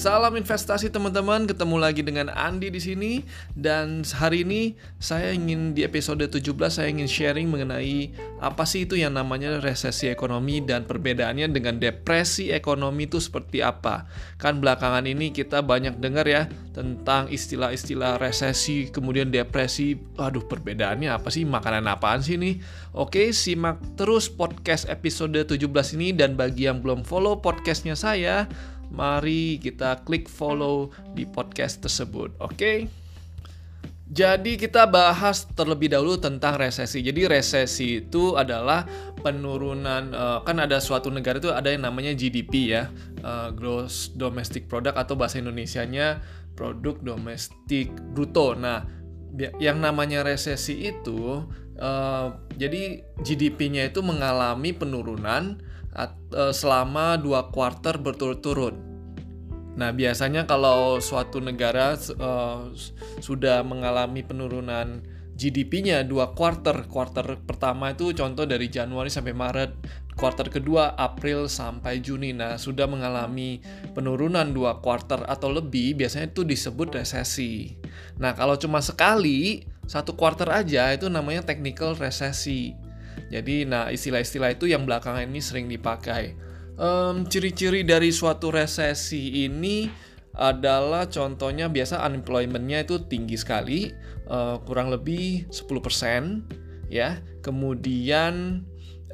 Salam investasi teman-teman, ketemu lagi dengan Andi di sini dan hari ini saya ingin di episode 17 saya ingin sharing mengenai apa sih itu yang namanya resesi ekonomi dan perbedaannya dengan depresi ekonomi itu seperti apa. Kan belakangan ini kita banyak dengar ya tentang istilah-istilah resesi, kemudian depresi. Aduh, perbedaannya apa sih? Makanan apaan sih nih? Oke, simak terus podcast episode 17 ini dan bagi yang belum follow podcastnya saya mari kita klik follow di podcast tersebut. Oke. Okay? Jadi kita bahas terlebih dahulu tentang resesi. Jadi resesi itu adalah penurunan uh, kan ada suatu negara itu ada yang namanya GDP ya, uh, gross domestic product atau bahasa Indonesianya produk domestik bruto. Nah, yang namanya resesi itu uh, jadi GDP-nya itu mengalami penurunan Eh, selama dua kuarter berturut-turut. Nah, biasanya kalau suatu negara uh, sudah mengalami penurunan GDP-nya dua kuarter, kuarter pertama itu contoh dari Januari sampai Maret, kuarter kedua April sampai Juni. Nah, sudah mengalami penurunan dua kuarter atau lebih, biasanya itu disebut resesi. Nah, kalau cuma sekali, satu kuarter aja itu namanya technical resesi. Jadi, nah istilah-istilah itu yang belakangan ini sering dipakai. Um, ciri-ciri dari suatu resesi ini adalah contohnya biasa unemployment-nya itu tinggi sekali, uh, kurang lebih 10%, ya. Kemudian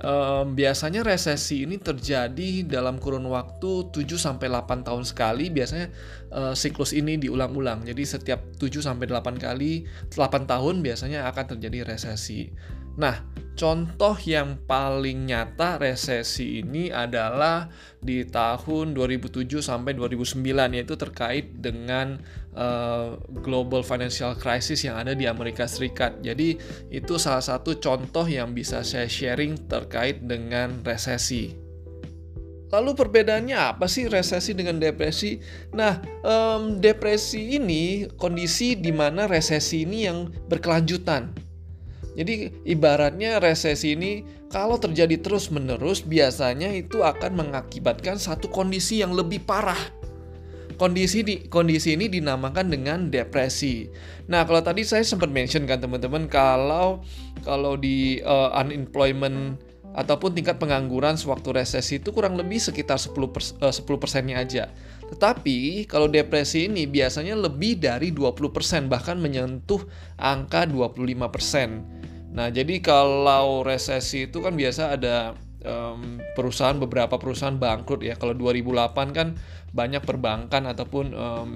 um, biasanya resesi ini terjadi dalam kurun waktu 7 sampai 8 tahun sekali. Biasanya uh, siklus ini diulang-ulang. Jadi setiap 7 sampai 8 kali 8 tahun biasanya akan terjadi resesi. Nah, contoh yang paling nyata resesi ini adalah di tahun 2007 sampai 2009 yaitu terkait dengan uh, global financial crisis yang ada di Amerika Serikat. Jadi, itu salah satu contoh yang bisa saya sharing terkait dengan resesi. Lalu perbedaannya apa sih resesi dengan depresi? Nah, um, depresi ini kondisi di mana resesi ini yang berkelanjutan jadi ibaratnya resesi ini kalau terjadi terus-menerus biasanya itu akan mengakibatkan satu kondisi yang lebih parah. Kondisi di kondisi ini dinamakan dengan depresi. Nah, kalau tadi saya sempat mention kan teman-teman kalau kalau di uh, unemployment ataupun tingkat pengangguran sewaktu resesi itu kurang lebih sekitar 10 pers, uh, 10 persennya aja. Tetapi kalau depresi ini biasanya lebih dari 20% bahkan menyentuh angka 25%. Nah, jadi kalau resesi itu kan biasa ada um, perusahaan beberapa perusahaan bangkrut ya. Kalau 2008 kan banyak perbankan ataupun um,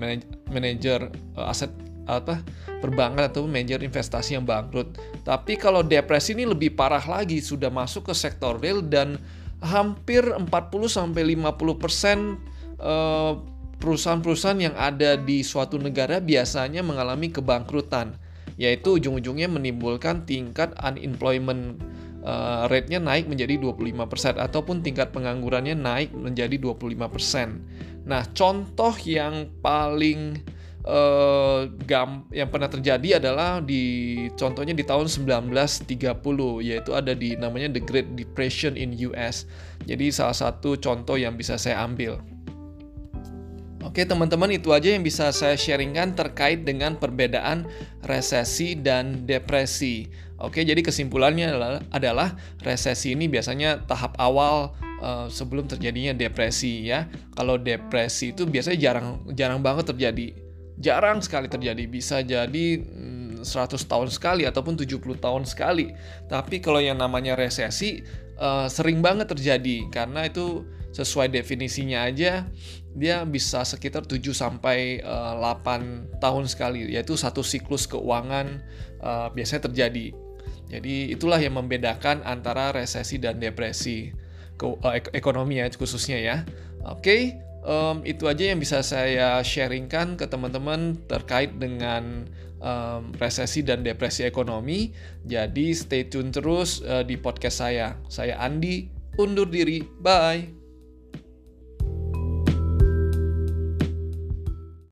manajer uh, aset apa perbankan atau manajer investasi yang bangkrut. Tapi kalau depresi ini lebih parah lagi, sudah masuk ke sektor real dan hampir 40 sampai 50 persen uh, perusahaan-perusahaan yang ada di suatu negara biasanya mengalami kebangkrutan yaitu ujung-ujungnya menimbulkan tingkat unemployment uh, rate-nya naik menjadi 25% ataupun tingkat penganggurannya naik menjadi 25%. Nah, contoh yang paling uh, gam yang pernah terjadi adalah di contohnya di tahun 1930 yaitu ada di namanya the Great Depression in US. Jadi salah satu contoh yang bisa saya ambil. Oke teman-teman itu aja yang bisa saya sharingkan terkait dengan perbedaan resesi dan depresi. Oke jadi kesimpulannya adalah, adalah resesi ini biasanya tahap awal uh, sebelum terjadinya depresi ya. Kalau depresi itu biasanya jarang jarang banget terjadi. Jarang sekali terjadi. Bisa jadi 100 hmm, tahun sekali ataupun 70 tahun sekali. Tapi kalau yang namanya resesi uh, sering banget terjadi karena itu sesuai definisinya aja dia bisa sekitar 7 sampai uh, eh, 8 tahun sekali yaitu satu siklus keuangan uh, biasanya terjadi. Jadi itulah yang membedakan antara resesi dan depresi ke, ek ekonomi ya khususnya ya. Oke, um, itu aja yang bisa saya sharingkan ke teman-teman terkait dengan um, resesi dan depresi ekonomi. Jadi stay tune terus uh, di podcast saya. Saya Andi, undur diri. Bye.